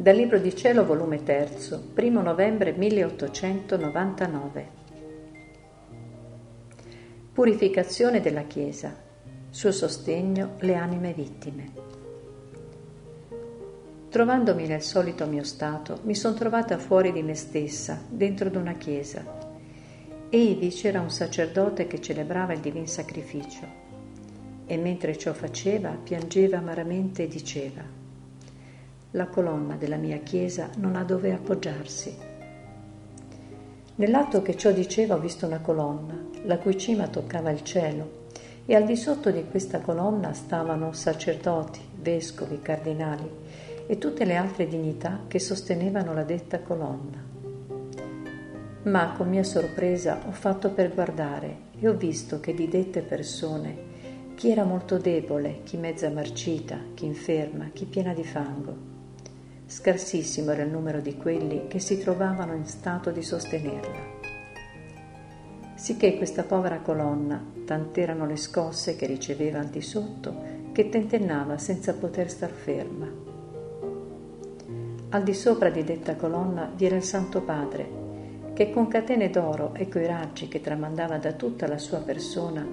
Dal Libro di Cielo, volume 3, 1 novembre 1899. Purificazione della Chiesa. Suo sostegno le anime vittime. Trovandomi nel solito mio stato, mi sono trovata fuori di me stessa, dentro di una chiesa. Ivi c'era un sacerdote che celebrava il divin sacrificio. E mentre ciò faceva, piangeva amaramente e diceva la colonna della mia chiesa non ha dove appoggiarsi. Nell'atto che ciò diceva ho visto una colonna, la cui cima toccava il cielo, e al di sotto di questa colonna stavano sacerdoti, vescovi, cardinali e tutte le altre dignità che sostenevano la detta colonna. Ma con mia sorpresa ho fatto per guardare e ho visto che di dette persone chi era molto debole, chi mezza marcita, chi inferma, chi piena di fango. Scarsissimo era il numero di quelli che si trovavano in stato di sostenerla. Sicché questa povera colonna, tant'erano le scosse che riceveva al di sotto, che tentennava senza poter star ferma. Al di sopra di detta colonna vi era il Santo Padre, che con catene d'oro e coi raggi che tramandava da tutta la sua persona,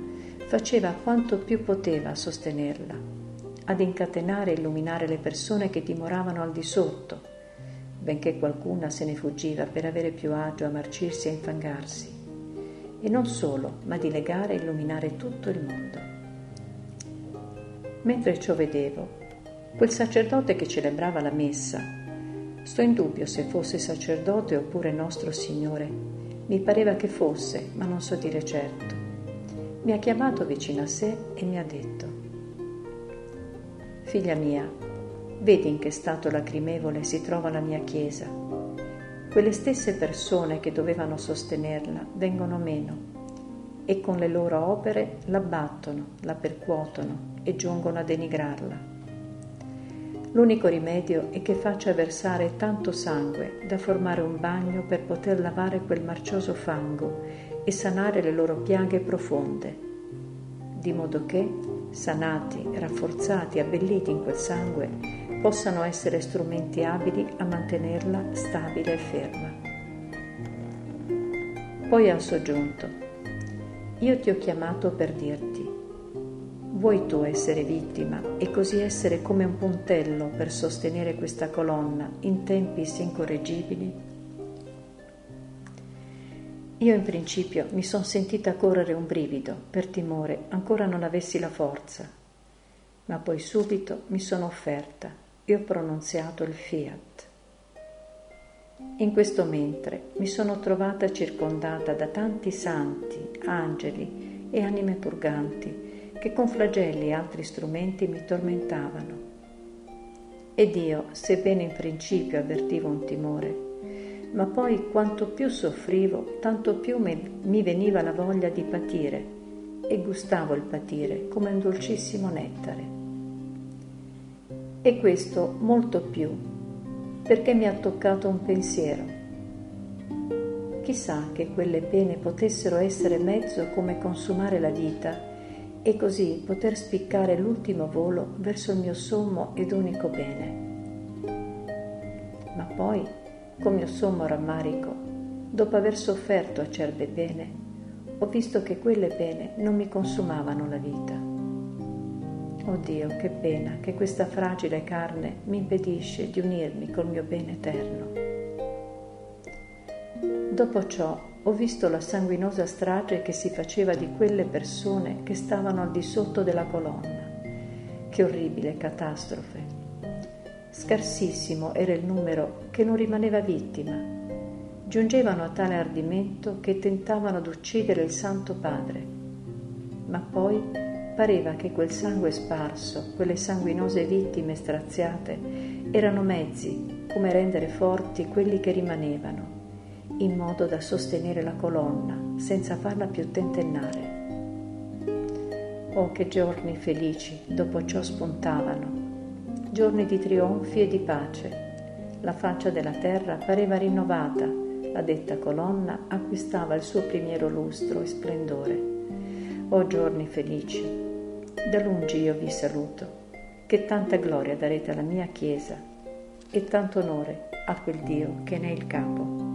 faceva quanto più poteva a sostenerla ad incatenare e illuminare le persone che dimoravano al di sotto, benché qualcuna se ne fuggiva per avere più agio a marcirsi e infangarsi, e non solo, ma di legare e illuminare tutto il mondo. Mentre ciò vedevo, quel sacerdote che celebrava la messa, sto in dubbio se fosse sacerdote oppure nostro Signore, mi pareva che fosse, ma non so dire certo. Mi ha chiamato vicino a sé e mi ha detto, Figlia mia, vedi in che stato lacrimevole si trova la mia Chiesa. Quelle stesse persone che dovevano sostenerla vengono meno e con le loro opere l'abbattono, la percuotono e giungono a denigrarla. L'unico rimedio è che faccia versare tanto sangue da formare un bagno per poter lavare quel marcioso fango e sanare le loro piaghe profonde, di modo che sanati, rafforzati, abbelliti in quel sangue, possano essere strumenti abili a mantenerla stabile e ferma. Poi ha soggiunto, io ti ho chiamato per dirti, vuoi tu essere vittima e così essere come un puntello per sostenere questa colonna in tempi incorreggibili? Io in principio mi son sentita correre un brivido per timore ancora non avessi la forza, ma poi subito mi sono offerta e ho pronunziato il fiat. In questo mentre mi sono trovata circondata da tanti santi, angeli e anime purganti che con flagelli e altri strumenti mi tormentavano. Ed io, sebbene in principio avvertivo un timore, ma poi quanto più soffrivo, tanto più mi veniva la voglia di patire e gustavo il patire come un dolcissimo nettare. E questo molto più perché mi ha toccato un pensiero. Chissà che quelle pene potessero essere mezzo come consumare la vita e così poter spiccare l'ultimo volo verso il mio sommo ed unico bene. Ma poi con mio sommo rammarico, dopo aver sofferto acerbe pene, ho visto che quelle pene non mi consumavano la vita. Oh Dio, che pena che questa fragile carne mi impedisce di unirmi col mio bene eterno. Dopo ciò ho visto la sanguinosa strage che si faceva di quelle persone che stavano al di sotto della colonna. Che orribile catastrofe! Scarsissimo era il numero che non rimaneva vittima. Giungevano a tale ardimento che tentavano d'uccidere il Santo Padre. Ma poi pareva che quel sangue sparso, quelle sanguinose vittime straziate, erano mezzi come rendere forti quelli che rimanevano, in modo da sostenere la colonna senza farla più tentennare. Oh, che giorni felici dopo ciò spuntavano giorni di trionfi e di pace. La faccia della terra pareva rinnovata, la detta colonna acquistava il suo primiero lustro e splendore. O giorni felici, da lungi io vi saluto, che tanta gloria darete alla mia Chiesa e tanto onore a quel Dio che ne è il capo.